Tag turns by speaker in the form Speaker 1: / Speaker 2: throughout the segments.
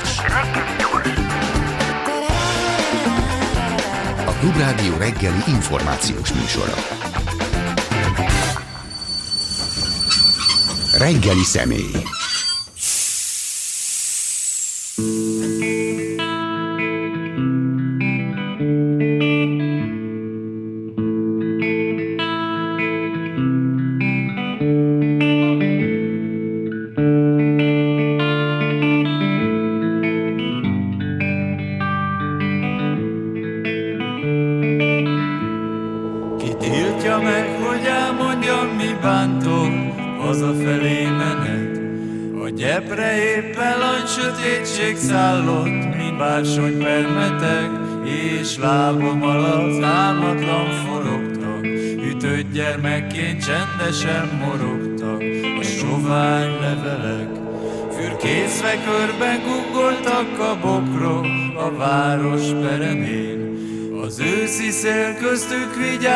Speaker 1: gyors. A Klubrádió reggeli információs műsora. Reggeli személy.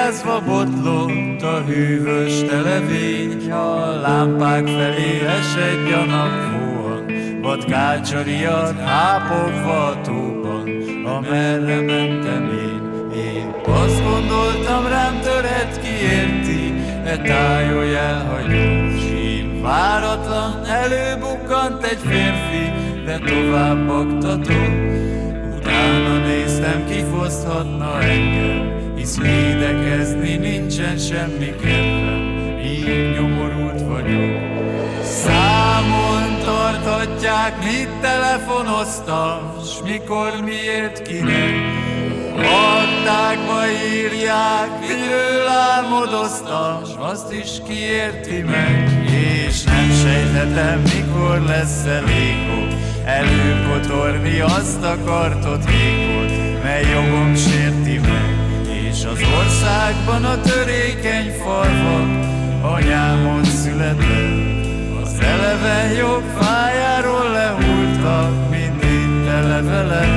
Speaker 2: Vigyázva botlott a hűvös televény, a lámpák felé esett gyanakvóan, vad kácsariat hápogva a tóban, amerre mentem én. Én azt gondoltam rám töret kiérti, e tájolj elhagyott sín. Váratlan előbukkant egy férfi, de tovább baktatott. Utána néztem, kifoszthatna engem, hisz védekezni nincsen semmi kedvem, így nyomorult vagyok. Számon tarthatják, mit telefonoztam, s mikor, miért, kinek, Aktákba írják, miről álmodoztam, s azt is kiérti meg, és nem sejthetem, mikor lesz elég előkotorni azt a kartot vékot, mely jogom sérti meg, és az országban a törékeny falvak anyámon született. Az eleven jobb fájáról lehultak, mint itt levelek,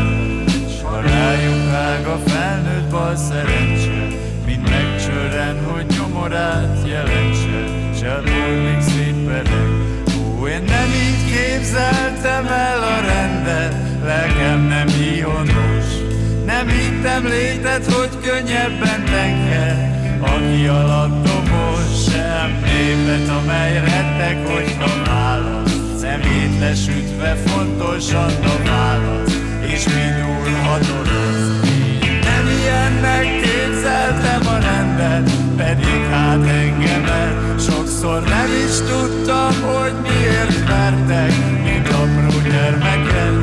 Speaker 2: rájuk vág a felnőtt bal szerencse, mint megcsörren, hogy nyomorát jelentse, se a még szétpereg. Ó, én nem így képzeltem el a rendet, lelkem nem híhonos, nem hittem létet, hogy könnyebben tenger, aki alatt dobos, sem népet, amely rettek, hogyha válasz. Szemét lesütve fontosan a válasz és mindul hatoroz. Nem ilyennek képzeltem a rendet, pedig hát engemet sokszor nem is tudtam, hogy miért vertek, mint apró gyermeket.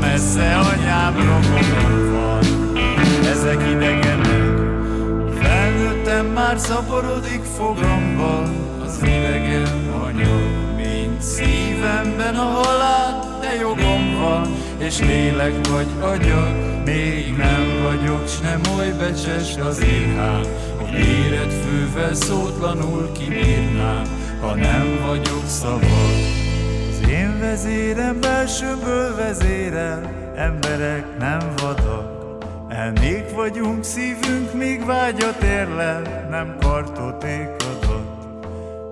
Speaker 2: Messze anyám rokonom van. Ezek idegenek, felnőttem már szaporodik fogamban, az idegen anyag. Szívemben a halál, de jogom van, és lélek vagy agyag, még nem vagyok, s nem oly becses az érhám, hogy éred fővel szótlanul kibírnám, ha nem vagyok szabad. Én vezérem belsőből vezérel, emberek nem vadak, Elnék vagyunk, szívünk még vágyat érlel, nem kartotékadat.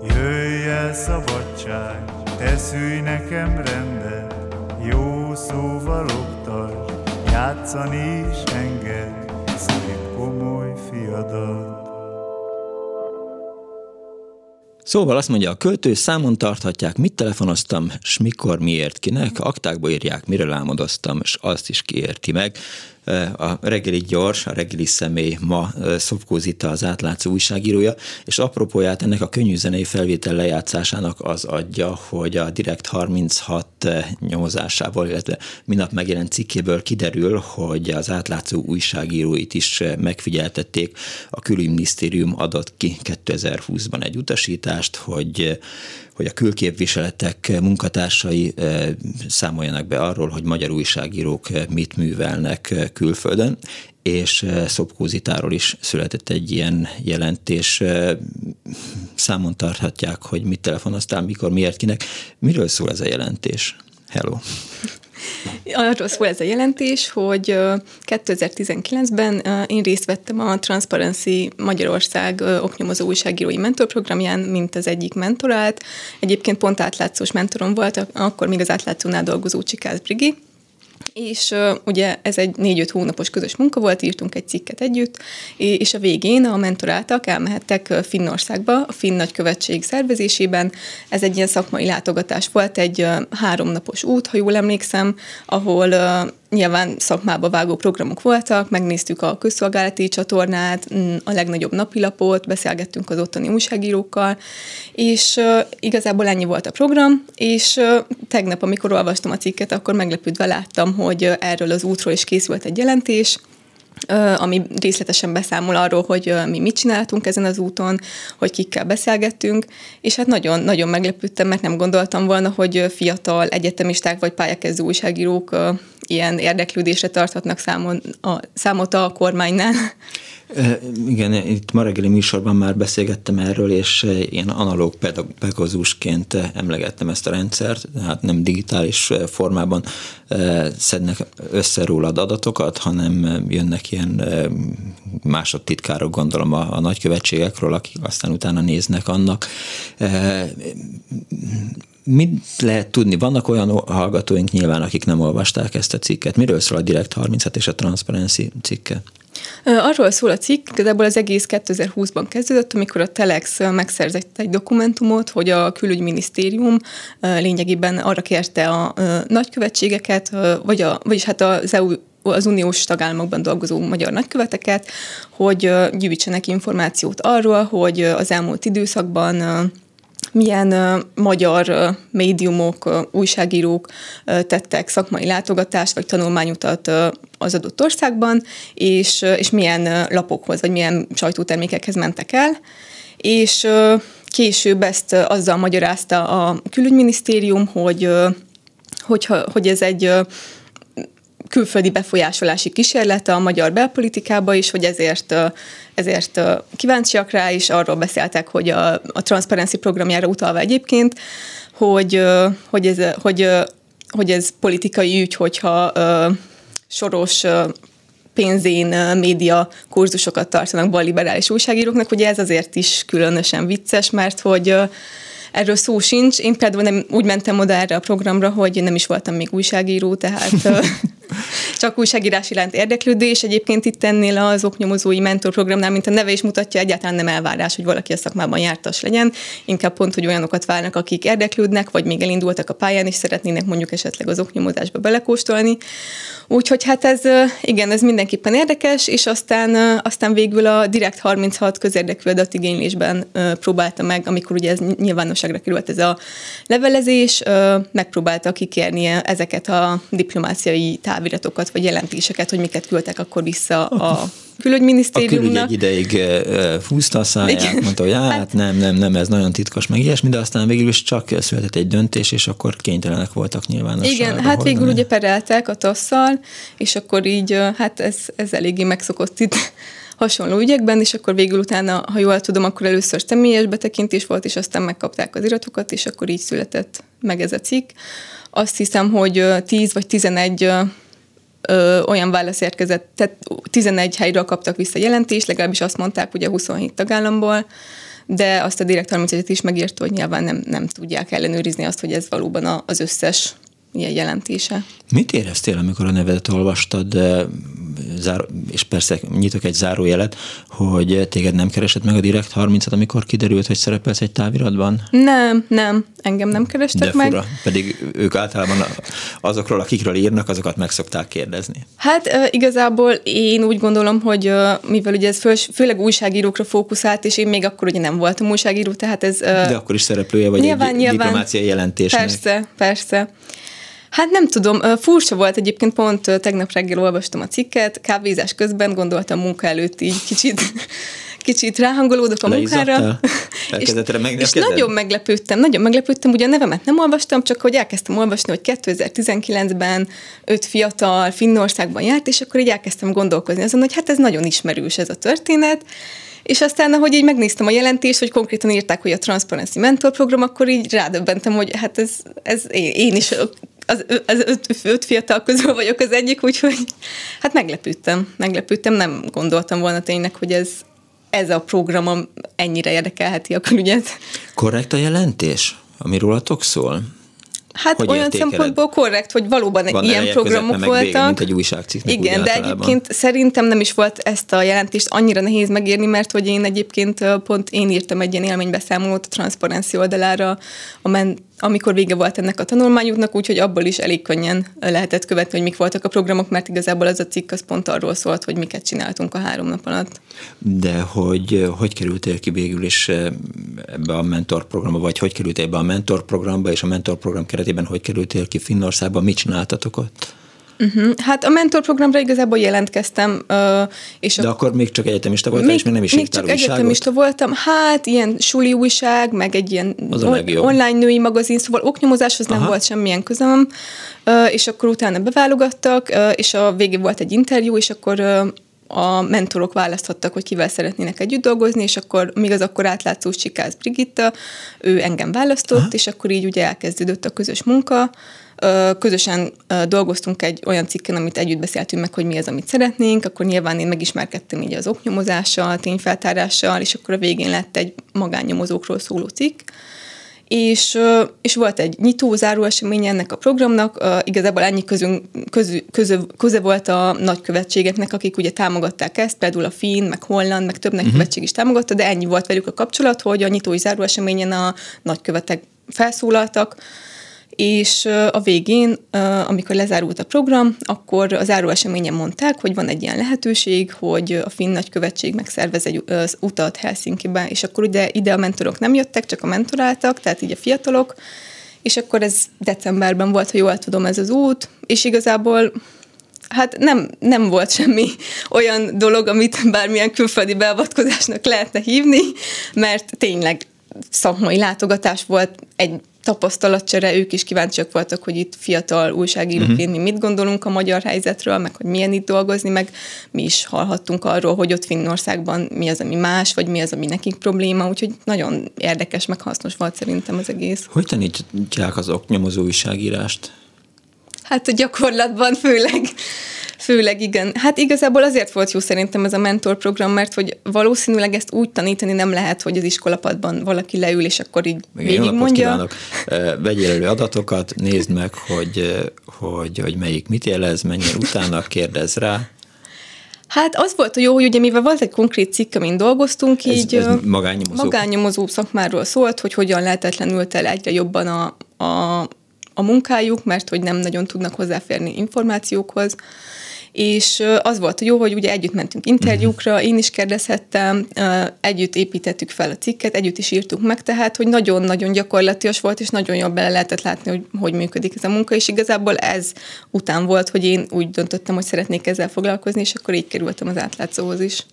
Speaker 2: Jöjj el szabadság, te szülj nekem rendet, jó szóval oktasd, játszani is enged, szép komoly fiadat.
Speaker 3: Szóval azt mondja a költő, számon tarthatják, mit telefonoztam, s mikor, miért, kinek, aktákba írják, miről álmodoztam, és azt is kiérti meg. A reggeli gyors, a reggeli személy ma Szopkó Zita az átlátszó újságírója, és apropóját ennek a könnyű zenei felvétel lejátszásának az adja, hogy a Direkt 36 nyomozásából, illetve minap megjelent cikkéből kiderül, hogy az átlátszó újságíróit is megfigyeltették. A külügyminisztérium adott ki 2020-ban egy utasítást, hogy hogy a külképviseletek munkatársai eh, számoljanak be arról, hogy magyar újságírók eh, mit művelnek eh, külföldön, és Szopkózitáról is született egy ilyen jelentés. Számon tarthatják, hogy mit telefonoztál, mikor, miért, kinek. Miről szól ez a jelentés? Hello!
Speaker 4: Arról szól ez a jelentés, hogy 2019-ben én részt vettem a Transparency Magyarország oknyomozó újságírói mentorprogramján, mint az egyik mentorát. Egyébként pont átlátszós mentorom volt, akkor még az átlátszónál dolgozó Csikász Brigi, és ugye ez egy négy-öt hónapos közös munka volt, írtunk egy cikket együtt, és a végén a mentoráltak elmehettek Finnországba, a Finn nagykövetség szervezésében. Ez egy ilyen szakmai látogatás volt, egy háromnapos út, ha jól emlékszem, ahol nyilván szakmába vágó programok voltak, megnéztük a közszolgálati csatornát, mm, a legnagyobb napilapot, beszélgettünk az ottani újságírókkal, és igazából ennyi volt a program, és tegnap, amikor olvastam a cikket, akkor meglepődve láttam, hogy erről az útról is készült egy jelentés, ami részletesen beszámol arról, hogy mi mit csináltunk ezen az úton, hogy kikkel beszélgettünk, és hát nagyon, nagyon meglepődtem, mert nem gondoltam volna, hogy fiatal egyetemisták vagy pályakezdő újságírók ilyen érdeklődésre tarthatnak számon, a, számot a kormánynál.
Speaker 3: Igen, itt ma reggeli műsorban már beszélgettem erről, és ilyen analóg pedagógusként emlegettem ezt a rendszert, hát nem digitális formában szednek össze rólad adatokat, hanem jönnek ilyen másodtitkárok, gondolom a, a nagykövetségekről, akik aztán utána néznek annak mit lehet tudni? Vannak olyan hallgatóink nyilván, akik nem olvasták ezt a cikket. Miről szól a Direct 36 és a Transparency cikke?
Speaker 4: Arról szól a cikk, igazából az egész 2020-ban kezdődött, amikor a Telex megszerzett egy dokumentumot, hogy a külügyminisztérium lényegében arra kérte a nagykövetségeket, vagy a, vagyis hát az EU az uniós tagállamokban dolgozó magyar nagyköveteket, hogy gyűjtsenek információt arról, hogy az elmúlt időszakban milyen magyar médiumok, újságírók tettek szakmai látogatást vagy tanulmányutat az adott országban, és, és milyen lapokhoz vagy milyen sajtótermékekhez mentek el. És később ezt azzal magyarázta a külügyminisztérium, hogy, hogyha, hogy ez egy külföldi befolyásolási kísérlete a magyar belpolitikába is, hogy ezért, ezért kíváncsiak rá, és arról beszéltek, hogy a, a Transparency programjára utalva egyébként, hogy, hogy, ez, hogy, hogy ez politikai ügy, hogyha soros pénzén média kurzusokat tartanak balliberális újságíróknak, hogy ez azért is különösen vicces, mert hogy erről szó sincs. Én például nem úgy mentem oda erre a programra, hogy nem is voltam még újságíró, tehát csak újságírás iránt érdeklődés. Egyébként itt ennél az oknyomozói mentorprogramnál, mint a neve is mutatja, egyáltalán nem elvárás, hogy valaki a szakmában jártas legyen. Inkább pont, hogy olyanokat várnak, akik érdeklődnek, vagy még elindultak a pályán, és szeretnének mondjuk esetleg az oknyomozásba belekóstolni. Úgyhogy hát ez, igen, ez mindenképpen érdekes, és aztán, aztán végül a Direkt 36 közérdekű adatigénylésben próbálta meg, amikor ugye ez nyilvánosságra került ez a levelezés, megpróbálta kikérni ezeket a diplomáciai táviratokat, vagy jelentéseket, hogy miket küldtek akkor vissza a külügyminisztériumnak.
Speaker 3: A külügy egy ideig fúzta a száját, Igen. mondta, hogy hát, hát nem, nem, nem, ez nagyon titkos, meg ilyesmi, de aztán végül is csak született egy döntés, és akkor kénytelenek voltak nyilván.
Speaker 4: Igen, hát hordani. végül ugye pereltek a tasszal, és akkor így, hát ez, ez eléggé megszokott itt hasonló ügyekben, és akkor végül utána, ha jól tudom, akkor először személyes betekintés volt, és aztán megkapták az iratokat, és akkor így született meg ez a cikk. Azt hiszem, hogy 10 vagy 11 ö, olyan válasz érkezett, tehát 11 helyről kaptak vissza jelentést, legalábbis azt mondták ugye 27 tagállamból, de azt a direkt 31 is megírta, hogy nyilván nem, nem tudják ellenőrizni azt, hogy ez valóban az összes ilyen jelentése.
Speaker 3: Mit éreztél, amikor a nevedet olvastad, és persze nyitok egy zárójelet, hogy téged nem keresett meg a Direkt 30 amikor kiderült, hogy szerepelsz egy táviratban?
Speaker 4: Nem, nem, engem nem kerestek
Speaker 3: De fura,
Speaker 4: meg.
Speaker 3: pedig ők általában azokról, akikről írnak, azokat meg szokták kérdezni.
Speaker 4: Hát igazából én úgy gondolom, hogy mivel ugye ez fő, főleg újságírókra fókuszált, és én még akkor ugye nem voltam újságíró, tehát ez...
Speaker 3: De akkor is szereplője vagy nyilván, egy nyilván, diplomáciai jelentésnek.
Speaker 4: Persze, persze. Hát nem tudom, furcsa volt egyébként, pont tegnap reggel olvastam a cikket, kávézás közben gondoltam munka előtt így kicsit kicsit ráhangolódok a munkára. és, és nagyon meglepődtem, nagyon meglepődtem, ugye a nevemet nem olvastam, csak hogy elkezdtem olvasni, hogy 2019-ben öt fiatal Finnországban járt, és akkor így elkezdtem gondolkozni azon, hogy hát ez nagyon ismerős ez a történet, és aztán, ahogy így megnéztem a jelentést, hogy konkrétan írták, hogy a Transparency Mentor program, akkor így rádöbbentem, hogy hát ez, ez én, én is az, az öt, öt fiatal közül vagyok az egyik, úgyhogy hát meglepődtem, meglepődtem, nem gondoltam volna tényleg, hogy ez, ez a program ennyire érdekelheti a külügyet.
Speaker 3: Korrekt a jelentés, ami rólatok szól?
Speaker 4: Hát hogy olyan értékeled? szempontból korrekt, hogy valóban Van ilyen programok voltak. Vége,
Speaker 3: mint egy újságcikknek
Speaker 4: Igen, de egyébként szerintem nem is volt ezt a jelentést annyira nehéz megírni, mert hogy én egyébként pont én írtam egy ilyen élménybeszámolót a transzparenci oldalára a men- amikor vége volt ennek a tanulmányuknak, úgyhogy abból is elég könnyen lehetett követni, hogy mik voltak a programok, mert igazából az a cikk az pont arról szólt, hogy miket csináltunk a három nap alatt.
Speaker 3: De hogy hogy kerültél ki végül is eh, ebbe a mentorprogramba, vagy hogy kerültél ebbe a mentorprogramba, és a mentorprogram keretében hogy kerültél ki Finnországba, mit csináltatok ott?
Speaker 4: Uh-huh. Hát a mentorprogramra igazából jelentkeztem. Uh, és
Speaker 3: De a... akkor még csak egyetemista voltál, még, és még nem is
Speaker 4: Még csak újságot? egyetemista voltam. Hát ilyen suli újság, meg egy ilyen on- online női magazin, szóval oknyomozáshoz Aha. nem volt semmilyen közöm. Uh, és akkor utána beválogattak, uh, és a végén volt egy interjú, és akkor uh, a mentorok választhattak, hogy kivel szeretnének együtt dolgozni, és akkor még az akkor átlátszó Csikász Brigitta, ő engem választott, Aha. és akkor így ugye elkezdődött a közös munka, közösen dolgoztunk egy olyan cikken, amit együtt beszéltünk meg, hogy mi az, amit szeretnénk, akkor nyilván én megismerkedtem így az oknyomozással, tényfeltárással, és akkor a végén lett egy magánnyomozókról szóló cikk, és, és volt egy nyitó záró esemény ennek a programnak, igazából ennyi közünk, közö, közö, köze volt a nagykövetségeknek, akik ugye támogatták ezt, például a Finn, meg Holland, meg több mhm. nagykövetség is támogatta, de ennyi volt velük a kapcsolat, hogy a nyitó záró eseményen a nagykövetek felszólaltak, és a végén, amikor lezárult a program, akkor az eseményen mondták, hogy van egy ilyen lehetőség, hogy a finn nagykövetség megszervez egy utat Helsinki-be, és akkor ugye ide a mentorok nem jöttek, csak a mentoráltak, tehát így a fiatalok, és akkor ez decemberben volt, ha jól tudom, ez az út, és igazából hát nem, nem volt semmi olyan dolog, amit bármilyen külföldi beavatkozásnak lehetne hívni, mert tényleg szakmai látogatás volt, egy tapasztalatcsere, ők is kíváncsiak voltak, hogy itt fiatal újságíróként uh-huh. mi mit gondolunk a magyar helyzetről, meg hogy milyen itt dolgozni, meg mi is hallhattunk arról, hogy ott Finnországban mi az, ami más, vagy mi az, ami nekik probléma, úgyhogy nagyon érdekes, meg hasznos volt szerintem az egész.
Speaker 3: Hogy tanítják az oknyomozó újságírást?
Speaker 4: Hát a gyakorlatban főleg Főleg igen. Hát igazából azért volt jó szerintem ez a mentorprogram, mert hogy valószínűleg ezt úgy tanítani nem lehet, hogy az iskolapadban valaki leül, és akkor így
Speaker 3: igen, mondja. kívánok. Vegyél elő adatokat, nézd meg, hogy, hogy, hogy melyik mit jelez, menjen utána, kérdez rá.
Speaker 4: Hát az volt a jó, hogy ugye mivel volt egy konkrét cikk, amin dolgoztunk, ez, így ez
Speaker 3: magánnyomozó.
Speaker 4: magánnyomozó szakmáról szólt, hogy hogyan lehetetlenült el egyre jobban a, a, a munkájuk, mert hogy nem nagyon tudnak hozzáférni információkhoz és az volt jó, hogy ugye együtt mentünk interjúkra, én is kérdezhettem, együtt építettük fel a cikket, együtt is írtuk meg, tehát hogy nagyon-nagyon gyakorlatias volt, és nagyon jól bele lehetett látni, hogy hogy működik ez a munka, és igazából ez után volt, hogy én úgy döntöttem, hogy szeretnék ezzel foglalkozni, és akkor így kerültem az átlátszóhoz is.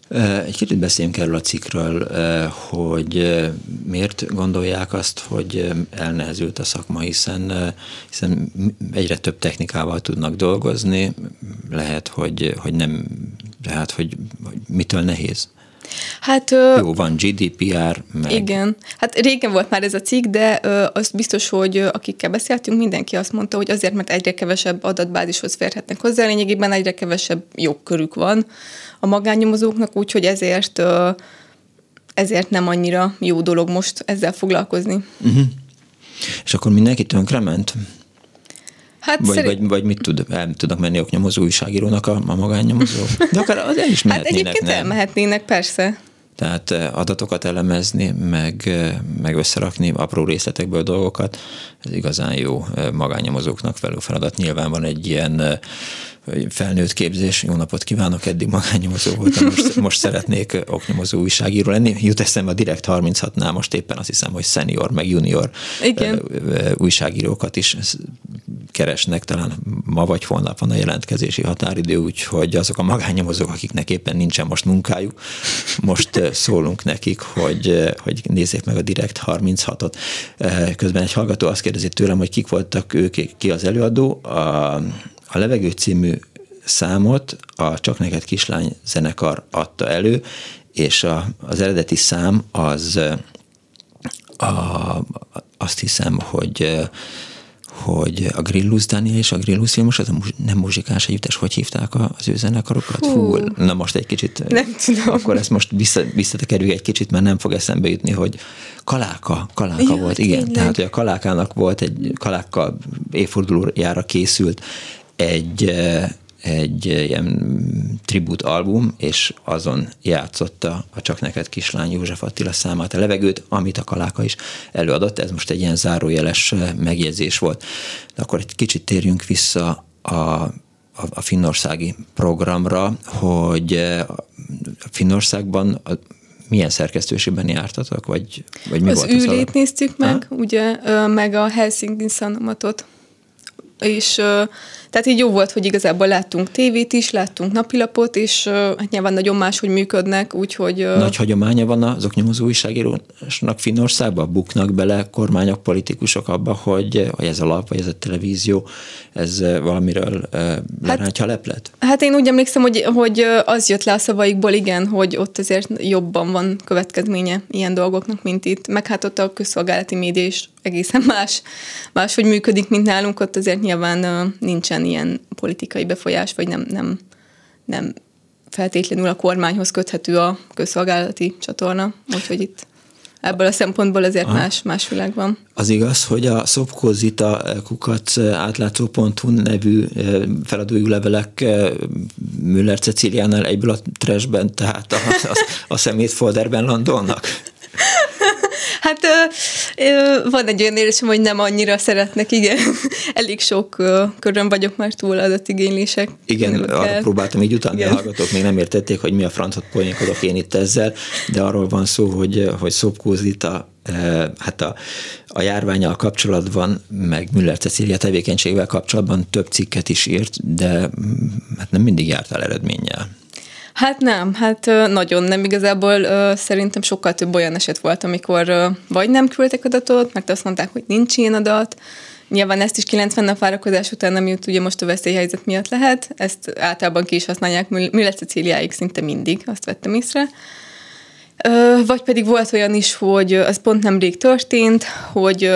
Speaker 3: Egy kicsit beszéljünk erről a cikkről, hogy miért gondolják azt, hogy elnehezült a szakma, hiszen, hiszen egyre több technikával tudnak dolgozni, lehet, hogy, hogy nem, tehát hogy, hogy mitől nehéz? Hát, Jó, van GDPR, meg...
Speaker 4: Igen. Hát régen volt már ez a cikk, de ö, az biztos, hogy akikkel beszéltünk, mindenki azt mondta, hogy azért, mert egyre kevesebb adatbázishoz férhetnek hozzá, lényegében egyre kevesebb jogkörük van a magánnyomozóknak, úgyhogy ezért ö, ezért nem annyira jó dolog most ezzel foglalkozni. Uh-huh.
Speaker 3: És akkor mindenki tönkrement? Hát vagy, szerint... vagy, vagy mit tud, el tudnak menni oknyomozó újságírónak a, a magánnyomozó? De akár az el is
Speaker 4: hát mehetnének, Hát egyébként nem? elmehetnének, persze.
Speaker 3: Tehát eh, adatokat elemezni, meg, eh, meg összerakni apró részletekből dolgokat, ez igazán jó eh, magánnyomozóknak felül feladat. Nyilván van egy ilyen felnőtt képzés. Jó napot kívánok, eddig magánnyomozó voltam, most, most szeretnék oknyomozó újságíró lenni. Jut eszembe a Direkt 36-nál most éppen azt hiszem, hogy senior meg junior Igen. újságírókat is keresnek, talán ma vagy holnap van a jelentkezési határidő, úgyhogy azok a magánnyomozók, akiknek éppen nincsen most munkájuk, most szólunk nekik, hogy, hogy nézzék meg a Direkt 36-ot. Közben egy hallgató azt kérdezi tőlem, hogy kik voltak ők, ki az előadó. A, a Levegő című számot a Csak neked kislány zenekar adta elő, és a, az eredeti szám az a, azt hiszem, hogy hogy a Grillus Daniel és a Grillus Vilmos, az a nem muzsikás együttes, hogy hívták az ő zenekarokat? Hú, na most egy kicsit.
Speaker 4: Nem tudom.
Speaker 3: Akkor ezt most vissza, visszatekerjük egy kicsit, mert nem fog eszembe jutni, hogy Kaláka, Kaláka ja, volt, igen. Tényleg. Tehát, hogy a Kalákának volt egy, Kaláka évfordulójára készült egy egy ilyen tribut album, és azon játszotta a Csak neked kislány József Attila számát, a levegőt, amit a Kaláka is előadott. Ez most egy ilyen zárójeles megjegyzés volt. De akkor egy kicsit térjünk vissza a, a, a finnországi programra, hogy Finnországban a, milyen szerkesztőségben jártatok, vagy, vagy mi
Speaker 4: az
Speaker 3: volt
Speaker 4: az ülét néztük meg, ha? ugye, meg a Helsinki Sanomatot és tehát így jó volt, hogy igazából láttunk tévét is, láttunk napilapot, és hát nyilván nagyon máshogy működnek, úgyhogy...
Speaker 3: Nagy hagyománya van az oknyomozó újságírósnak Finnországban? Buknak bele kormányok, politikusok abba, hogy, hogy ez a lap, vagy ez a televízió, ez valamiről lerántja hát, leplet?
Speaker 4: Hát én úgy emlékszem, hogy, hogy az jött le a szavaikból, igen, hogy ott azért jobban van következménye ilyen dolgoknak, mint itt. Meg hát ott a közszolgálati média is egészen más, más, hogy működik, mint nálunk, ott azért nyilván nincsen ilyen politikai befolyás, vagy nem, nem, nem feltétlenül a kormányhoz köthető a közszolgálati csatorna, úgyhogy itt ebből a szempontból azért Aha. más, más világ van.
Speaker 3: Az igaz, hogy a Szopkozita kukac átlátszó.hu nevű feladójú levelek Müller Ceciliánál egyből a trashben, tehát a, a, a szemét folderben landolnak?
Speaker 4: Hát ö, van egy olyan érzésem, hogy nem annyira szeretnek, igen. Elég sok ö, körön vagyok már túl adatigénylések.
Speaker 3: Igen, arra próbáltam így utána, a hallgatók még nem értették, hogy mi a francot poénkodok én itt ezzel, de arról van szó, hogy, hogy Szopkózita hát a, a járványal kapcsolatban, meg Müller Cecília tevékenységvel kapcsolatban több cikket is írt, de mm, hát nem mindig járt el eredménnyel.
Speaker 4: Hát nem, hát nagyon nem. Igazából szerintem sokkal több olyan eset volt, amikor vagy nem küldtek adatot, mert azt mondták, hogy nincs ilyen adat, Nyilván ezt is 90 nap várakozás után, ami ugye most a veszélyhelyzet miatt lehet, ezt általában ki is használják Müller Ceciliáig szinte mindig, azt vettem észre. Vagy pedig volt olyan is, hogy az pont nemrég történt, hogy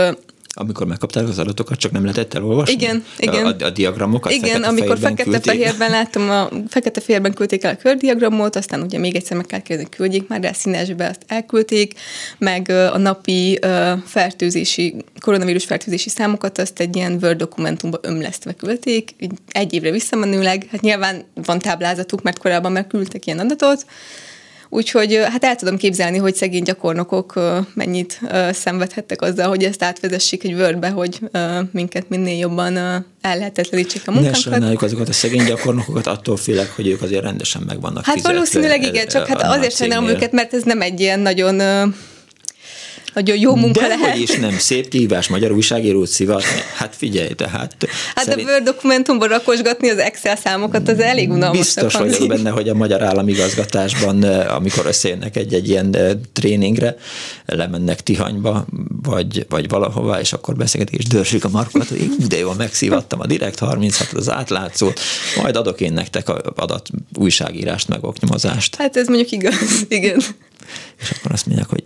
Speaker 3: amikor megkapták az adatokat, csak nem lehetett elolvasni?
Speaker 4: Igen, igen.
Speaker 3: A, a diagramokat
Speaker 4: Igen, amikor fekete-fehérben láttam, a fekete-fehérben küldték el a kördiagramot, aztán ugye még egyszer meg kell kérdezni, küldjék már, de színesbe azt elküldték, meg a napi fertőzési, koronavírus fertőzési számokat azt egy ilyen Word dokumentumba ömlesztve küldték, egy évre visszamenőleg, hát nyilván van táblázatuk, mert korábban már küldtek ilyen adatot, Úgyhogy hát el tudom képzelni, hogy szegény gyakornokok mennyit szenvedhettek azzal, hogy ezt átvezessék egy word hogy minket minél jobban ellehetetlenítsék a munkánkat.
Speaker 3: Ne sajnáljuk azokat a szegény gyakornokokat, attól félek, hogy ők azért rendesen meg vannak
Speaker 4: Hát valószínűleg igen, csak hát azért sajnálom őket, mert ez nem egy ilyen nagyon nagyon jó munka
Speaker 3: De
Speaker 4: lehet.
Speaker 3: is nem szép kihívás magyar újságírót szivatni. Hát figyelj, tehát...
Speaker 4: Hát szerint... a Word dokumentumban rakosgatni az Excel számokat, az elég unalmas.
Speaker 3: Biztos vagyok benne, hogy a magyar államigazgatásban, eh, amikor összejönnek egy-egy ilyen eh, tréningre, lemennek Tihanyba, vagy, vagy valahova, és akkor beszélgetik, és dörsük a markokat, hogy de jól megszívattam a Direkt 36 az átlátszót, majd adok én nektek adat újságírást, meg oknyomozást.
Speaker 4: Hát ez mondjuk igaz, igen.
Speaker 3: És akkor azt mondják, hogy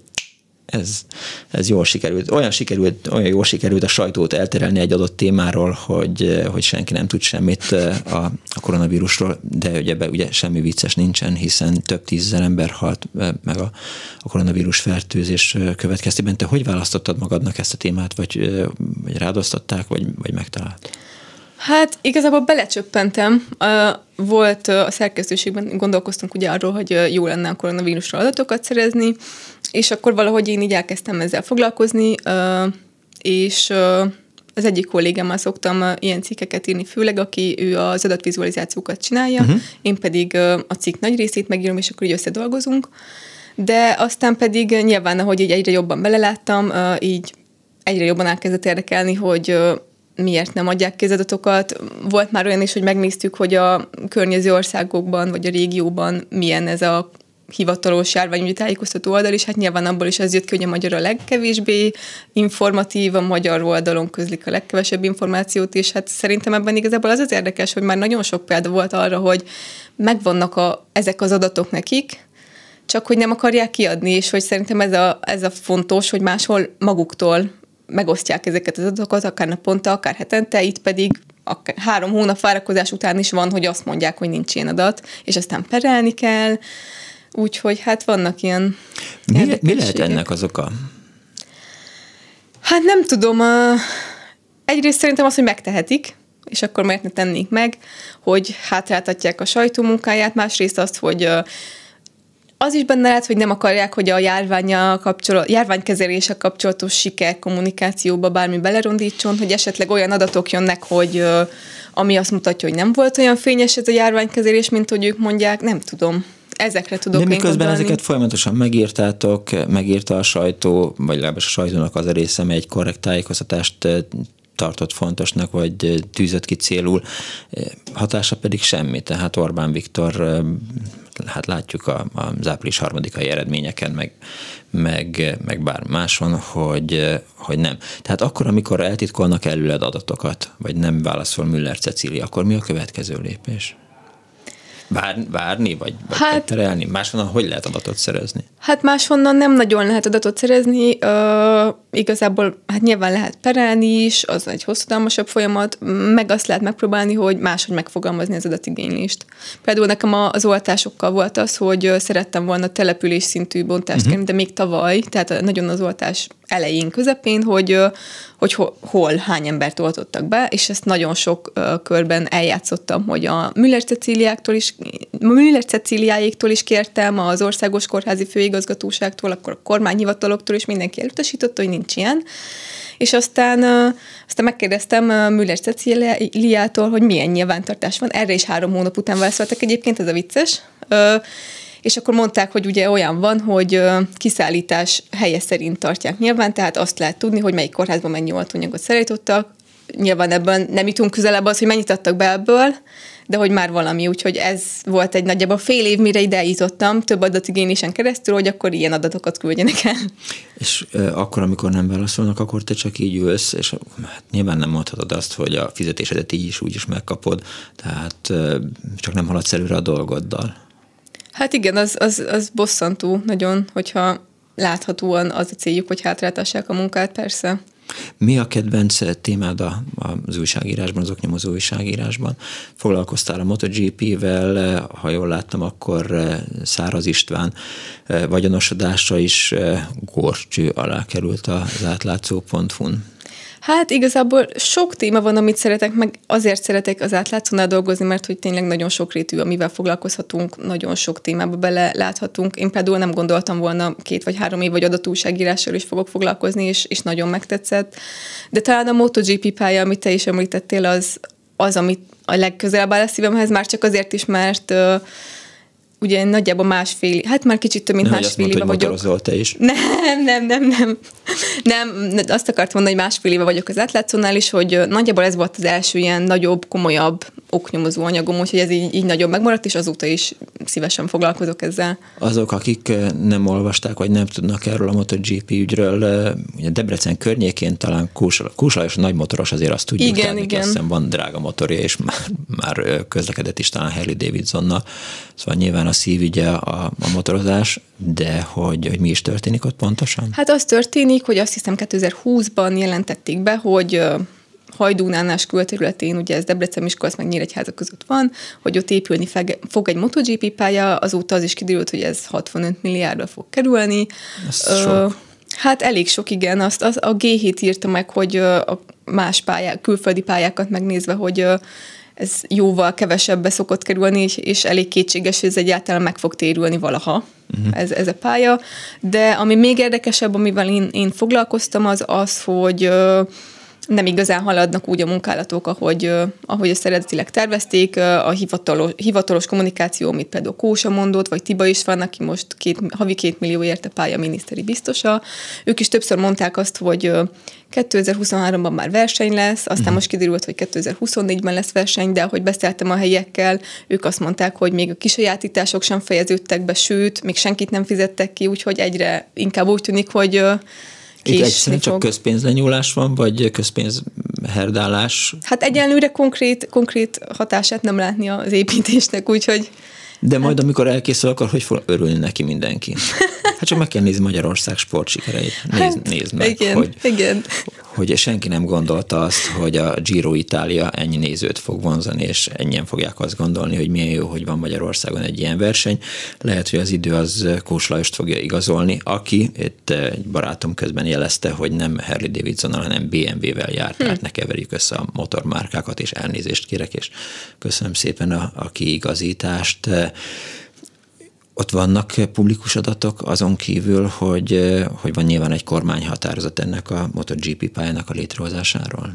Speaker 3: ez, ez jól sikerült. Olyan, sikerült. olyan jól sikerült a sajtót elterelni egy adott témáról, hogy, hogy senki nem tud semmit a, a koronavírusról, de ugye, be, ugye semmi vicces nincsen, hiszen több tízezer ember halt meg a, a koronavírus fertőzés következtében. Te hogy választottad magadnak ezt a témát, vagy, vagy rádoztatták, vagy, vagy megtalált?
Speaker 4: Hát igazából belecsöppentem. Volt a szerkesztőségben, gondolkoztunk ugye arról, hogy jó lenne a koronavírusról adatokat szerezni, és akkor valahogy én így elkezdtem ezzel foglalkozni, és az egyik kollégámmal szoktam ilyen cikkeket írni, főleg aki ő az adatvizualizációkat csinálja, uh-huh. én pedig a cikk nagy részét megírom, és akkor így összedolgozunk. De aztán pedig nyilván, ahogy így egyre jobban beleláttam, így egyre jobban elkezdett érdekelni, hogy miért nem adják ki az adatokat. Volt már olyan is, hogy megnéztük, hogy a környező országokban vagy a régióban milyen ez a hivatalos járványügyi tájékoztató oldal, és hát nyilván abból is az jött ki, hogy a magyar a legkevésbé informatív, a magyar oldalon közlik a legkevesebb információt, és hát szerintem ebben igazából az az érdekes, hogy már nagyon sok példa volt arra, hogy megvannak a, ezek az adatok nekik, csak hogy nem akarják kiadni, és hogy szerintem ez a, ez a fontos, hogy máshol maguktól megosztják ezeket az adatokat, akár naponta, akár hetente, itt pedig akár három hónap várakozás után is van, hogy azt mondják, hogy nincs ilyen adat, és aztán perelni kell, úgyhogy hát vannak ilyen
Speaker 3: Mi, mi lehet ennek az oka?
Speaker 4: Hát nem tudom, a... egyrészt szerintem az, hogy megtehetik, és akkor miért ne tennék meg, hogy hátráltatják a sajtómunkáját, másrészt azt, hogy az is benne lehet, hogy nem akarják, hogy a járványa kapcsolat, járványkezelése kapcsolatos siker kommunikációba bármi belerondítson, hogy esetleg olyan adatok jönnek, hogy ami azt mutatja, hogy nem volt olyan fényes ez a járványkezelés, mint hogy ők mondják, nem tudom ezekre tudok
Speaker 3: De miközben gondolni. ezeket folyamatosan megírtátok, megírta a sajtó, vagy legalábbis a sajtónak az a része, egy korrekt tájékoztatást tartott fontosnak, vagy tűzött ki célul, hatása pedig semmi. Tehát Orbán Viktor, hát látjuk a, az április harmadikai eredményeken, meg, meg, meg bár máson, hogy, hogy nem. Tehát akkor, amikor eltitkolnak előled adatokat, vagy nem válaszol Müller Cecília, akkor mi a következő lépés? Vár, várni, vagy, vagy hát, terelni? Máshonnan hogy lehet adatot szerezni?
Speaker 4: Hát máshonnan nem nagyon lehet adatot szerezni. Uh, igazából hát nyilván lehet perelni is, az egy hosszadalmasabb folyamat, meg azt lehet megpróbálni, hogy máshogy megfogalmazni az adatigénylést. Például nekem az oltásokkal volt az, hogy szerettem volna település szintű bontást uh-huh. kérni, de még tavaly, tehát nagyon az oltás elején, közepén, hogy, hogy hol, hány embert oltottak be, és ezt nagyon sok körben eljátszottam, hogy a Müller Cecíliáktól is, Müller Cecíliáéktól is kértem, az Országos Kórházi Főigazgatóságtól, akkor a kormányhivataloktól is mindenki elutasította, hogy nincs ilyen. És aztán, aztán megkérdeztem Müller Ceciliától, hogy milyen nyilvántartás van. Erre is három hónap után válaszoltak egyébként, ez a vicces és akkor mondták, hogy ugye olyan van, hogy kiszállítás helye szerint tartják nyilván, tehát azt lehet tudni, hogy melyik kórházban mennyi oltóanyagot szállítottak. Nyilván ebben nem jutunk közelebb az, hogy mennyit adtak be ebből, de hogy már valami, úgyhogy ez volt egy nagyjából fél év, mire ide jutottam, több adatigénylésen keresztül, hogy akkor ilyen adatokat küldjenek el.
Speaker 3: És e, akkor, amikor nem válaszolnak, akkor te csak így ülsz, és hát nyilván nem mondhatod azt, hogy a fizetésedet így is úgy is megkapod, tehát e, csak nem haladsz előre a dolgoddal.
Speaker 4: Hát igen, az, az, az bosszantó nagyon, hogyha láthatóan az a céljuk, hogy hátráltassák a munkát, persze.
Speaker 3: Mi a kedvenc témád az újságírásban, az oknyomozó újságírásban? Foglalkoztál a MotoGP-vel, ha jól láttam, akkor Száraz István vagyonosodása is gorcső alá került az átlátszó.hu-n.
Speaker 4: Hát igazából sok téma van, amit szeretek, meg azért szeretek az átlátszónál dolgozni, mert hogy tényleg nagyon sokrétű, amivel foglalkozhatunk, nagyon sok témába bele láthatunk. Én például nem gondoltam volna két vagy három év vagy adatúságírással is fogok foglalkozni, és, és nagyon megtetszett. De talán a MotoGP pálya, amit te is említettél, az, az amit a legközelebb áll a szívemhez, már csak azért is, mert uh, ugye nagyjából másfél, hát már kicsit több mint ne, másfél éve vagyok.
Speaker 3: te is.
Speaker 4: Nem, nem, nem, nem. Nem, azt akartam mondani, hogy másfél éve vagyok az átlátszónál is, hogy nagyjából ez volt az első ilyen nagyobb, komolyabb oknyomozó anyagom, úgyhogy ez így, így nagyon megmaradt, és azóta is szívesen foglalkozok ezzel.
Speaker 3: Azok, akik nem olvasták, vagy nem tudnak erről a MotoGP ügyről, ugye Debrecen környékén talán Kúsla és a nagy motoros azért azt tudjuk,
Speaker 4: igen, tehát igen.
Speaker 3: Azt van drága motorja, és már, már közlekedett is talán Harley Davidsonnal, szóval nyilván a szívügye a, a motorozás, de hogy, hogy mi is történik ott pontosan?
Speaker 4: Hát az történik, hogy azt hiszem 2020-ban jelentették be, hogy Hajdúnánás külterületén, ugye ez Debrecen, Miskolc, meg Nyíregyháza között van, hogy ott épülni fog egy MotoGP pálya, azóta az is kiderült, hogy ez 65 milliárdra fog kerülni.
Speaker 3: Ez Ö, sok.
Speaker 4: Hát elég sok, igen. Azt az, a G7 írta meg, hogy a más pályák, külföldi pályákat megnézve, hogy ez jóval kevesebbe szokott kerülni, és, és elég kétséges, hogy ez egyáltalán meg fog térülni valaha, uh-huh. ez, ez a pálya. De ami még érdekesebb, amivel én, én foglalkoztam, az az, hogy nem igazán haladnak úgy a munkálatok, ahogy, ahogy ezt eredetileg tervezték. A hivatalos, hivatalos kommunikáció, amit például Kósa mondott, vagy Tiba is van, aki most két, havi két millió érte pálya miniszteri biztosa. Ők is többször mondták azt, hogy 2023-ban már verseny lesz, aztán uh-huh. most kiderült, hogy 2024-ben lesz verseny, de ahogy beszéltem a helyiekkel, ők azt mondták, hogy még a kisajátítások sem fejeződtek be, sőt, még senkit nem fizettek ki, úgyhogy egyre inkább úgy tűnik, hogy
Speaker 3: itt egyszerűen csak közpénzlenyúlás van, vagy közpénzherdálás?
Speaker 4: Hát egyenlőre konkrét, konkrét hatását nem látni az építésnek, úgyhogy...
Speaker 3: De majd, hát... amikor elkészül, akkor hogy fog örülni neki mindenki? Hát csak meg kell nézni Magyarország sportsikereit. Nézd, hát, nézd meg,
Speaker 4: igen,
Speaker 3: hogy,
Speaker 4: igen.
Speaker 3: hogy senki nem gondolta azt, hogy a Giro Italia ennyi nézőt fog vonzani, és ennyien fogják azt gondolni, hogy milyen jó, hogy van Magyarországon egy ilyen verseny. Lehet, hogy az idő az Kós Lajost fogja igazolni, aki, itt egy barátom közben jelezte, hogy nem Harley davidson hanem BMW-vel járt, hm. tehát ne keverjük össze a motormárkákat, és elnézést kérek, és köszönöm szépen a, a kiigazítást. Ott vannak publikus adatok azon kívül, hogy, hogy van nyilván egy kormányhatározat ennek a MotoGP pályának a létrehozásáról?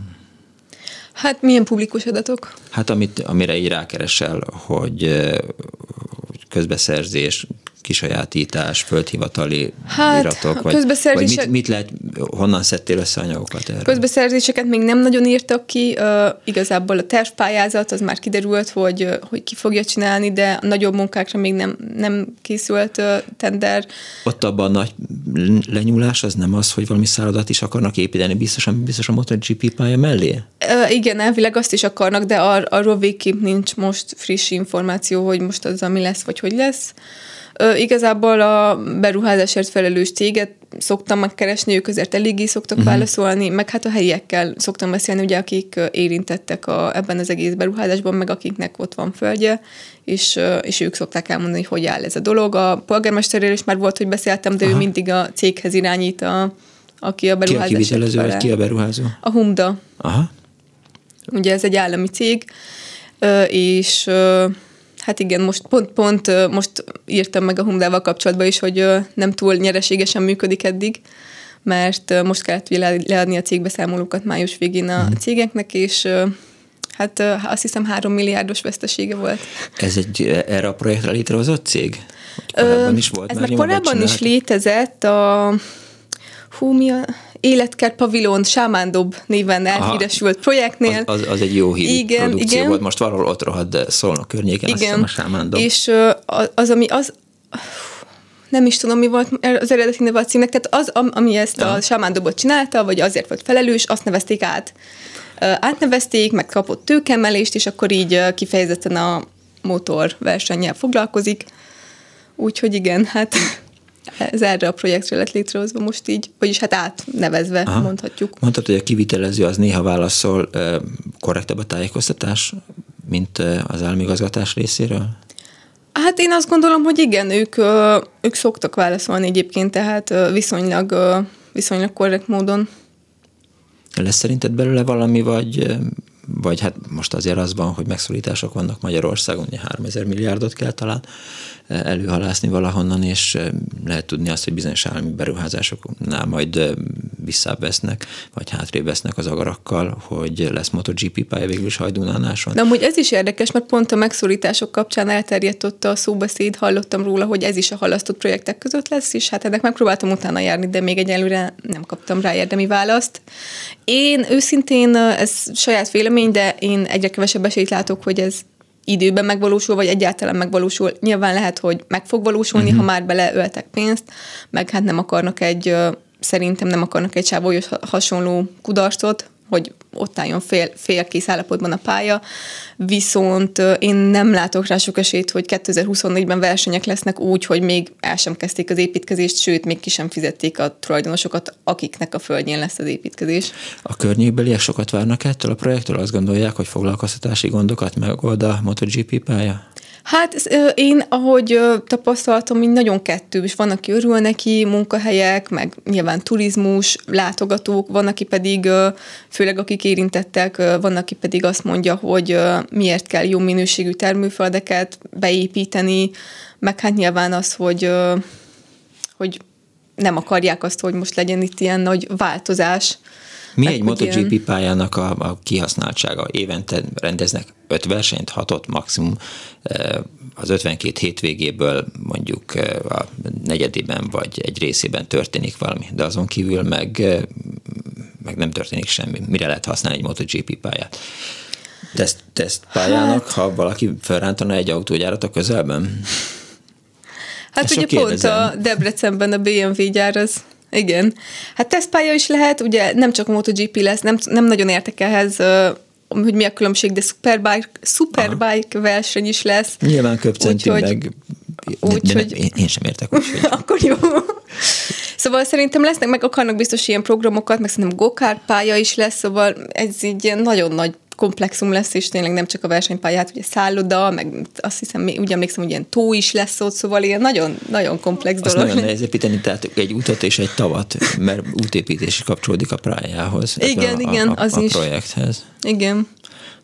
Speaker 4: Hát milyen publikus adatok?
Speaker 3: Hát amit, amire így rákeresel, hogy közbeszerzés, kisajátítás, földhivatali hát, iratok, vagy, vagy mit, mit lehet, honnan szedtél össze anyagokat erre?
Speaker 4: Közbeszerzéseket még nem nagyon írtak ki, uh, igazából a tervpályázat, az már kiderült, hogy, hogy ki fogja csinálni, de a nagyobb munkákra még nem, nem készült uh, tender.
Speaker 3: Ott abban a nagy lenyúlás az nem az, hogy valami szállodat is akarnak építeni, biztosan, biztos a MotoGP pálya mellé?
Speaker 4: Uh, igen, elvileg azt is akarnak, de ar- arról végképp nincs most friss információ, hogy most az, ami lesz, vagy hogy lesz. Ö, igazából a beruházásért felelős céget szoktam megkeresni, ők azért eléggé szoktak uh-huh. válaszolni, meg hát a helyiekkel szoktam beszélni, ugye, akik érintettek a, ebben az egész beruházásban, meg akiknek ott van földje, és, és ők szokták elmondani, hogy hogy áll ez a dolog. A polgármesterrel is már volt, hogy beszéltem, de Aha. ő mindig a céghez irányít, a, aki a beruházás.
Speaker 3: Ki a kivitelező, vagy ki a beruházó?
Speaker 4: A Humda.
Speaker 3: Aha.
Speaker 4: Ugye ez egy állami cég, és Hát igen, most pont, pont most írtam meg a Humdával kapcsolatban is, hogy nem túl nyereségesen működik eddig, mert most kellett leadni a cégbeszámolókat május végén a hmm. cégeknek, és hát azt hiszem három milliárdos vesztesége volt.
Speaker 3: Ez egy erre a projektre létrehozott cég? Korábban is volt
Speaker 4: Ez már korábban is létezett a hú, mi a, Életkert Pavilon Sámándob néven elhíresült projektnél.
Speaker 3: Az, az, az egy jó hírű igen, produkció igen. volt, most valahol ott rohadt szólnak környéken, igen. a Sámándob.
Speaker 4: És az, ami az, nem is tudom, mi volt az eredeti neve a címnek, tehát az, ami ezt ja. a Sámándobot csinálta, vagy azért volt felelős, azt nevezték át. Átnevezték, meg kapott tőkemelést, és akkor így kifejezetten a motor versennyel foglalkozik. Úgyhogy igen, hát ez erre a projektre lett létrehozva most így, vagyis hát átnevezve Aha. mondhatjuk.
Speaker 3: Mondtad, hogy a kivitelező az néha válaszol korrektebb a tájékoztatás, mint az államigazgatás részéről?
Speaker 4: Hát én azt gondolom, hogy igen, ők, ők szoktak válaszolni egyébként, tehát viszonylag, viszonylag korrekt módon.
Speaker 3: Lesz szerinted belőle valami, vagy vagy hát most azért az van, hogy megszorítások vannak Magyarországon, ugye 3000 milliárdot kell talán előhalászni valahonnan, és lehet tudni azt, hogy bizonyos állami beruházásoknál majd visszavesznek, vagy hátrébb vesznek az agarakkal, hogy lesz MotoGP pálya végül is Hajdunánáson.
Speaker 4: De amúgy ez is érdekes, mert pont a megszorítások kapcsán elterjedt ott a szóbeszéd, hallottam róla, hogy ez is a halasztott projektek között lesz, és hát ennek megpróbáltam utána járni, de még egyelőre nem kaptam rá érdemi választ. Én őszintén, ez saját vélemény, de én egyre kevesebb esélyt látok, hogy ez időben megvalósul, vagy egyáltalán megvalósul. Nyilván lehet, hogy meg fog valósulni, uh-huh. ha már beleöltek pénzt, meg hát nem akarnak egy, szerintem nem akarnak egy sávolyos hasonló kudarcot, hogy ott álljon fél, félkész állapotban a pálya, viszont én nem látok rá sok esélyt, hogy 2024-ben versenyek lesznek úgy, hogy még el sem kezdték az építkezést, sőt, még ki sem fizették a tulajdonosokat, akiknek a földjén lesz az építkezés.
Speaker 3: A környékbeliek sokat várnak ettől a projektől? Azt gondolják, hogy foglalkoztatási gondokat megold a MotoGP pálya?
Speaker 4: Hát én, ahogy tapasztaltam, így nagyon kettős. Van, aki örül neki, munkahelyek, meg nyilván turizmus, látogatók, van, aki pedig, főleg akik érintettek, van, aki pedig azt mondja, hogy miért kell jó minőségű termőföldeket beépíteni, meg hát nyilván az, hogy, hogy nem akarják azt, hogy most legyen itt ilyen nagy változás.
Speaker 3: Mi egy MotoGP ilyen... pályának a, a kihasználtsága? Évente rendeznek öt versenyt, hatot maximum, az 52 hétvégéből mondjuk a negyedében vagy egy részében történik valami, de azon kívül meg, meg nem történik semmi. Mire lehet használni egy MotoGP pályát? Teszt, teszt pályának, hát... ha valaki felrántana egy autógyárat a közelben?
Speaker 4: Hát Ezt ugye pont a Debrecenben a BMW gyár az igen. Hát tesztpálya is lehet, ugye nem csak MotoGP lesz, nem, nem nagyon értek ehhez hogy mi a különbség, de superbike, superbike verseny is lesz.
Speaker 3: Nyilván köpcenti, Úgyhogy, meg úgy, de, de hogy... én, én sem értek úgy, hogy...
Speaker 4: Akkor jó. Szóval szerintem lesznek, meg akarnak biztos ilyen programokat, meg szerintem gokár pálya is lesz, szóval ez így ilyen nagyon nagy komplexum lesz, és tényleg nem csak a versenypályát, ugye szálloda, meg azt hiszem, úgy emlékszem, hogy ilyen tó is lesz ott, szóval ilyen nagyon, nagyon komplex
Speaker 3: azt
Speaker 4: dolog.
Speaker 3: nagyon nehéz építeni, tehát egy utat és egy tavat, mert útépítés kapcsolódik a pályához.
Speaker 4: Igen, a, igen,
Speaker 3: a,
Speaker 4: az
Speaker 3: a
Speaker 4: is.
Speaker 3: projekthez.
Speaker 4: Igen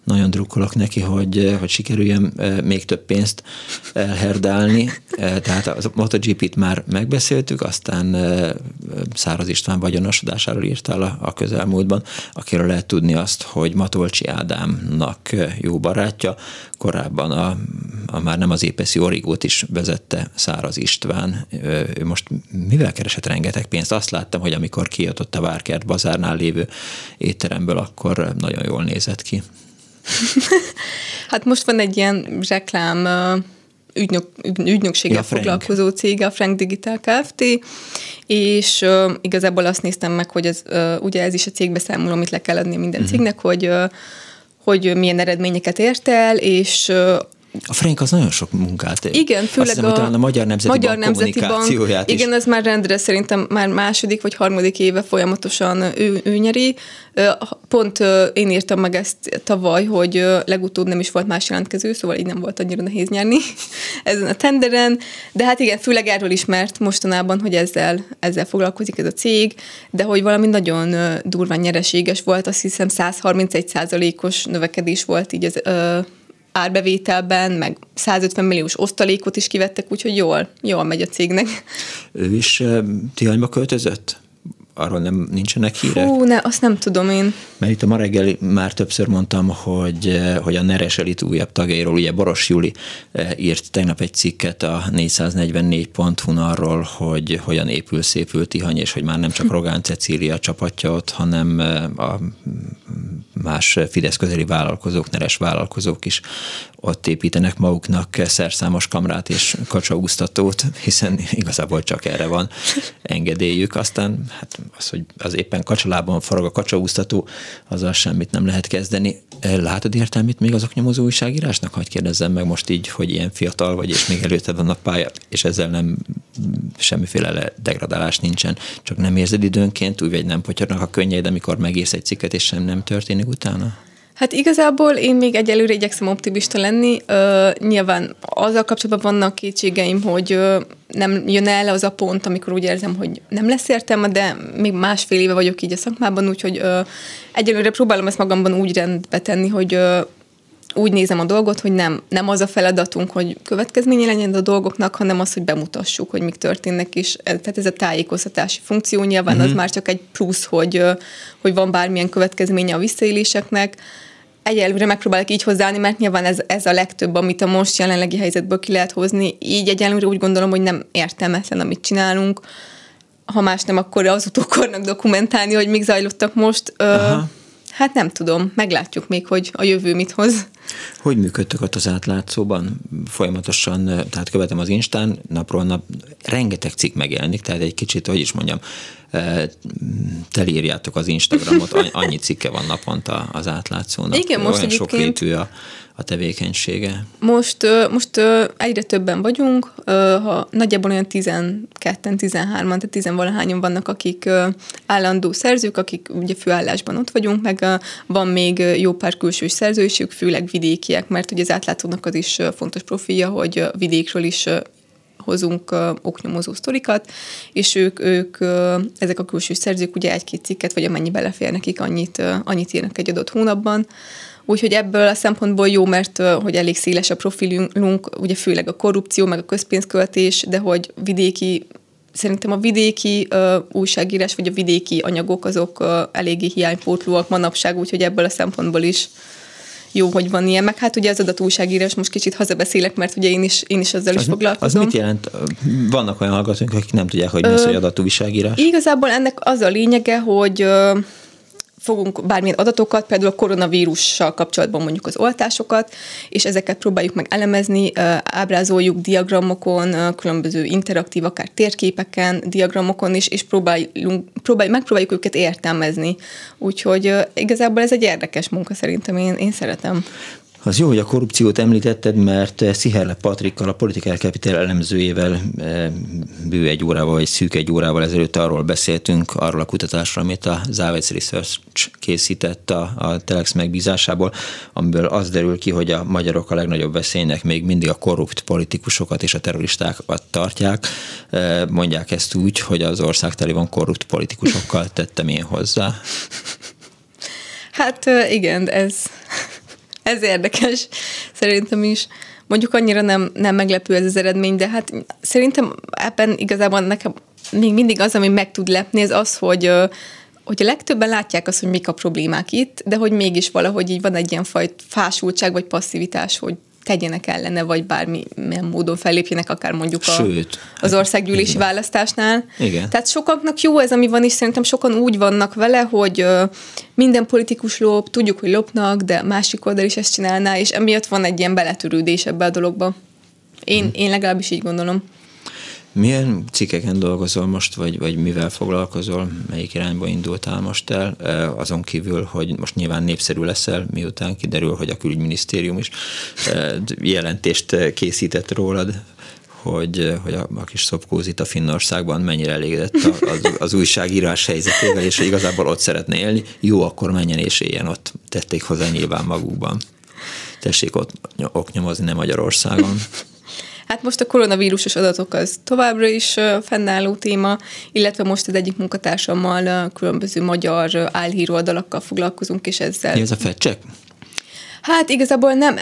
Speaker 3: nagyon drukkolok neki, hogy, hogy sikerüljen még több pénzt elherdálni. Tehát a MotoGP-t már megbeszéltük, aztán Száraz István vagyonosodásáról írtál a, a közelmúltban, akiről lehet tudni azt, hogy Matolcsi Ádámnak jó barátja, korábban a, a már nem az épeszi origót is vezette Száraz István. Ő most mivel keresett rengeteg pénzt? Azt láttam, hogy amikor kiadott a Várkert bazárnál lévő étteremből, akkor nagyon jól nézett ki.
Speaker 4: hát most van egy ilyen reklám ügynök, ügynökséggel ja, foglalkozó cég, a Frank Digital Kft. És uh, igazából azt néztem meg, hogy ez, uh, ugye ez is a cégbeszámoló, amit le kell adni minden uh-huh. cégnek, hogy uh, hogy milyen eredményeket ért el, és
Speaker 3: a Frank az nagyon sok munkát.
Speaker 4: Igen, főleg
Speaker 3: hiszem, a, a Magyar Nemzeti
Speaker 4: Magyar
Speaker 3: Bank Nemzeti Bank,
Speaker 4: is. Igen, ez már rendre szerintem már második vagy harmadik éve folyamatosan ő, ő nyeri. Pont én írtam meg ezt tavaly, hogy legutóbb nem is volt más jelentkező, szóval így nem volt annyira nehéz nyerni ezen a tenderen. De hát igen, főleg erről ismert mostanában, hogy ezzel, ezzel foglalkozik ez a cég, de hogy valami nagyon durván nyereséges volt, azt hiszem 131% os növekedés volt így az árbevételben, meg 150 milliós osztalékot is kivettek, úgyhogy jól, jól megy a cégnek.
Speaker 3: Ő is Tihanyba költözött? Arról nem nincsenek hírek?
Speaker 4: Hú, ne, azt nem tudom én.
Speaker 3: Mert itt a ma reggel már többször mondtam, hogy, hogy a Neres Elit újabb tagjairól, ugye Boros Juli írt tegnap egy cikket a 444.hu arról, hogy hogyan épül, szépül Tihany, és hogy már nem csak Rogán Cecília csapatja ott, hanem a más Fidesz közeli vállalkozók, neres vállalkozók is ott építenek maguknak szerszámos kamrát és kacsaúztatót, hiszen igazából csak erre van engedélyük. Aztán hát az, hogy az éppen kacsalában forog a kacsaúztató, azzal semmit nem lehet kezdeni. Látod értelmét még azok nyomozó újságírásnak? Hogy kérdezzem meg most így, hogy ilyen fiatal vagy, és még előtted vannak pálya, és ezzel nem semmiféle degradálás nincsen, csak nem érzed időnként, úgy vagy nem potyarnak a könnyeid, amikor megírsz egy cikket, és sem nem történik utána?
Speaker 4: Hát igazából én még egyelőre igyekszem optimista lenni. Uh, nyilván azzal kapcsolatban vannak kétségeim, hogy uh, nem jön el az a pont, amikor úgy érzem, hogy nem lesz értelme, de még másfél éve vagyok így a szakmában, úgyhogy uh, egyelőre próbálom ezt magamban úgy rendbe tenni, hogy uh, úgy nézem a dolgot, hogy nem, nem az a feladatunk, hogy következménye legyen a dolgoknak, hanem az, hogy bemutassuk, hogy mik történnek is. Tehát ez a tájékoztatási funkció nyilván uh-huh. az mhm. már csak egy plusz, hogy, hogy van bármilyen következménye a visszaéléseknek. Egyelőre megpróbálok így hozzáállni, mert nyilván ez, ez a legtöbb, amit a most jelenlegi helyzetből ki lehet hozni. Így egyelőre úgy gondolom, hogy nem értelmetlen, amit csinálunk. Ha más nem, akkor az utókornak dokumentálni, hogy mik zajlottak most. Aha. Hát nem tudom, meglátjuk még, hogy a jövő mit hoz.
Speaker 3: Hogy működtök ott az átlátszóban? Folyamatosan, tehát követem az Instán, napról nap, rengeteg cikk megjelenik, tehát egy kicsit, hogy is mondjam, telírjátok az Instagramot, annyi cikke van naponta az átlátszónak.
Speaker 4: Igen, most
Speaker 3: Olyan
Speaker 4: egyébként...
Speaker 3: sokrétű a, a tevékenysége.
Speaker 4: Most, most egyre többen vagyunk, ha nagyjából olyan 12-13-an, tehát 10 vannak, akik állandó szerzők, akik ugye főállásban ott vagyunk, meg van még jó pár külsős szerzőségük, főleg vidékiek, mert ugye az átlátszónak az is fontos profilja, hogy vidékről is hozunk uh, oknyomozó sztorikat, és ők, ők ezek a külső szerzők ugye egy-két cikket, vagy amennyi belefér nekik, annyit, annyit írnak egy adott hónapban. Úgyhogy ebből a szempontból jó, mert hogy elég széles a profilunk, ugye főleg a korrupció, meg a közpénzköltés, de hogy vidéki szerintem a vidéki uh, újságírás, vagy a vidéki anyagok azok uh, eléggé hiánypótlóak manapság, úgyhogy ebből a szempontból is jó, hogy van ilyen, meg hát ugye az adatújságírás, most kicsit hazabeszélek, mert ugye én is, én is ezzel az, is foglalkozom.
Speaker 3: Az mit jelent? Vannak olyan hallgatók, akik nem tudják, hogy mi az, hogy adatújságírás?
Speaker 4: Igazából ennek az a lényege, hogy fogunk bármilyen adatokat, például a koronavírussal kapcsolatban mondjuk az oltásokat, és ezeket próbáljuk meg elemezni, ábrázoljuk diagramokon, különböző interaktív, akár térképeken, diagramokon is, és próbáljunk, próbálj, megpróbáljuk őket értelmezni. Úgyhogy igazából ez egy érdekes munka szerintem, én, én szeretem
Speaker 3: Az jó, hogy a korrupciót említetted, mert Sziherle Patrikkal, a Political Capital elemzőjével eh, bő egy órával, vagy szűk egy órával ezelőtt arról beszéltünk, arról a kutatásról, amit a Závec Research készített a, a Telex megbízásából, amiből az derül ki, hogy a magyarok a legnagyobb veszélynek még mindig a korrupt politikusokat és a terroristákat tartják. Eh, mondják ezt úgy, hogy az ország teli van korrupt politikusokkal, tettem én hozzá.
Speaker 4: Hát igen, ez ez érdekes, szerintem is. Mondjuk annyira nem, nem meglepő ez az eredmény, de hát szerintem ebben igazából nekem még mindig az, ami meg tud lepni, ez az, hogy hogy a legtöbben látják azt, hogy mik a problémák itt, de hogy mégis valahogy így van egy ilyen fajt fásultság vagy passzivitás, hogy tegyenek ellene, vagy bármilyen módon fellépjenek, akár mondjuk a, Sőt, az országgyűlési igen. választásnál. Igen. Tehát sokaknak jó ez, ami van, és szerintem sokan úgy vannak vele, hogy minden politikus lop, tudjuk, hogy lopnak, de másik oldal is ezt csinálná, és emiatt van egy ilyen beletörődés ebbe a dologba. Én, hmm. én legalábbis így gondolom.
Speaker 3: Milyen cikkeken dolgozol most, vagy, vagy mivel foglalkozol, melyik irányba indultál most el, azon kívül, hogy most nyilván népszerű leszel, miután kiderül, hogy a külügyminisztérium is jelentést készített rólad, hogy, hogy a, a kis szopkózit a Finnországban mennyire elégedett az, az újságírás helyzetével, és hogy igazából ott szeretne élni. Jó, akkor menjen és éljen ott. Tették hozzá nyilván magukban. Tessék ott oknyomozni, nem Magyarországon.
Speaker 4: Hát most a koronavírusos adatok az továbbra is fennálló téma, illetve most az egyik munkatársammal különböző magyar álhíró oldalakkal foglalkozunk, és ezzel...
Speaker 3: Mi ez a fedcsek?
Speaker 4: Hát igazából nem,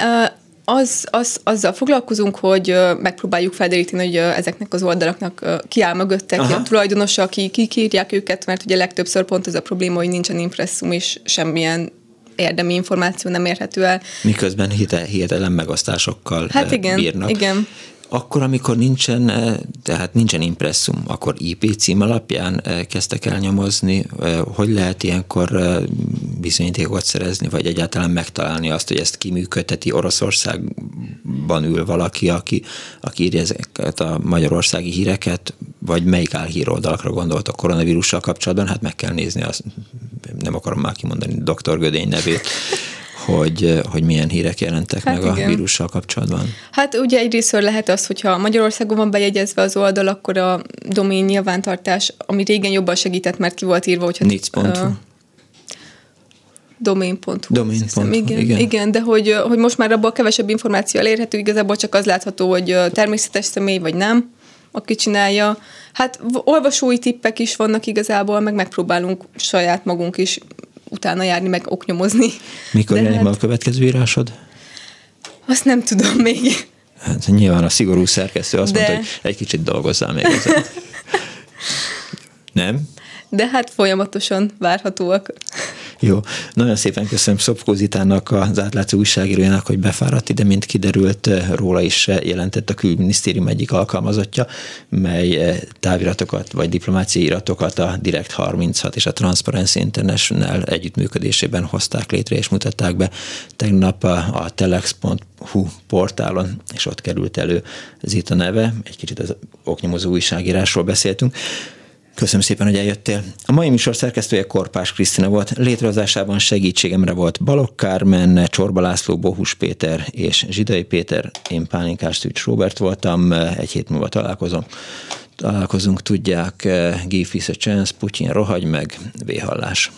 Speaker 4: az, az, azzal foglalkozunk, hogy megpróbáljuk felderíteni, hogy ezeknek az oldalaknak ki áll mögötte, ki a tulajdonosa, ki, ki írják őket, mert ugye legtöbbször pont ez a probléma, hogy nincsen impresszum, és semmilyen érdemi információ nem érhető el.
Speaker 3: Miközben hihetetlen megosztásokkal
Speaker 4: hát igen,
Speaker 3: bírnak.
Speaker 4: Igen.
Speaker 3: Akkor, amikor nincsen, eh, tehát nincsen impresszum, akkor IP cím alapján eh, kezdtek el nyomozni. Eh, hogy lehet ilyenkor bizonyítékot szerezni, vagy egyáltalán megtalálni azt, hogy ezt kiműködteti Oroszországban ül valaki, aki, aki írja ezeket a magyarországi híreket, vagy melyik álhíroldalakra gondolt a koronavírussal kapcsolatban, hát meg kell nézni, azt, nem akarom már kimondani doktor Gödény nevét, hogy, hogy milyen hírek jelentek hát meg igen. a vírussal kapcsolatban?
Speaker 4: Hát ugye egyrészt lehet az, hogyha Magyarországon van bejegyezve az oldal, akkor a domén nyilvántartás, ami régen jobban segített, mert ki volt írva, hogyha...
Speaker 3: Nic.hu. Uh,
Speaker 4: domain.hu.
Speaker 3: Domain.hu,
Speaker 4: igen, igen. igen. de hogy, hogy most már abban kevesebb információ elérhető, igazából csak az látható, hogy természetes személy vagy nem, aki csinálja. Hát olvasói tippek is vannak igazából, meg megpróbálunk saját magunk is utána járni, meg oknyomozni.
Speaker 3: Mikor jön hát... a következő írásod?
Speaker 4: Azt nem tudom még.
Speaker 3: Hát nyilván a szigorú szerkesztő azt De... mondta, hogy egy kicsit dolgozzál még ezen. nem?
Speaker 4: De hát folyamatosan várhatóak.
Speaker 3: Jó, nagyon szépen köszönöm Szopkó Zitának, az átlátszó újságírójának, hogy befáradt ide, mint kiderült, róla is jelentett a külügyminisztérium egyik alkalmazottja, mely eh, táviratokat vagy diplomáciai iratokat a Direct 36 és a Transparency International együttműködésében hozták létre és mutatták be. Tegnap a, a telex.hu portálon, és ott került elő Zita neve, egy kicsit az oknyomozó újságírásról beszéltünk. Köszönöm szépen, hogy eljöttél. A mai műsor szerkesztője Korpás Krisztina volt. Létrehozásában segítségemre volt Balok Kármen, Csorba László, Bohus Péter és Zsidai Péter. Én Pálinkás Tűcs Robert voltam. Egy hét múlva találkozom. Találkozunk, tudják, Give us a chance, Putyin rohagy meg, véhallás.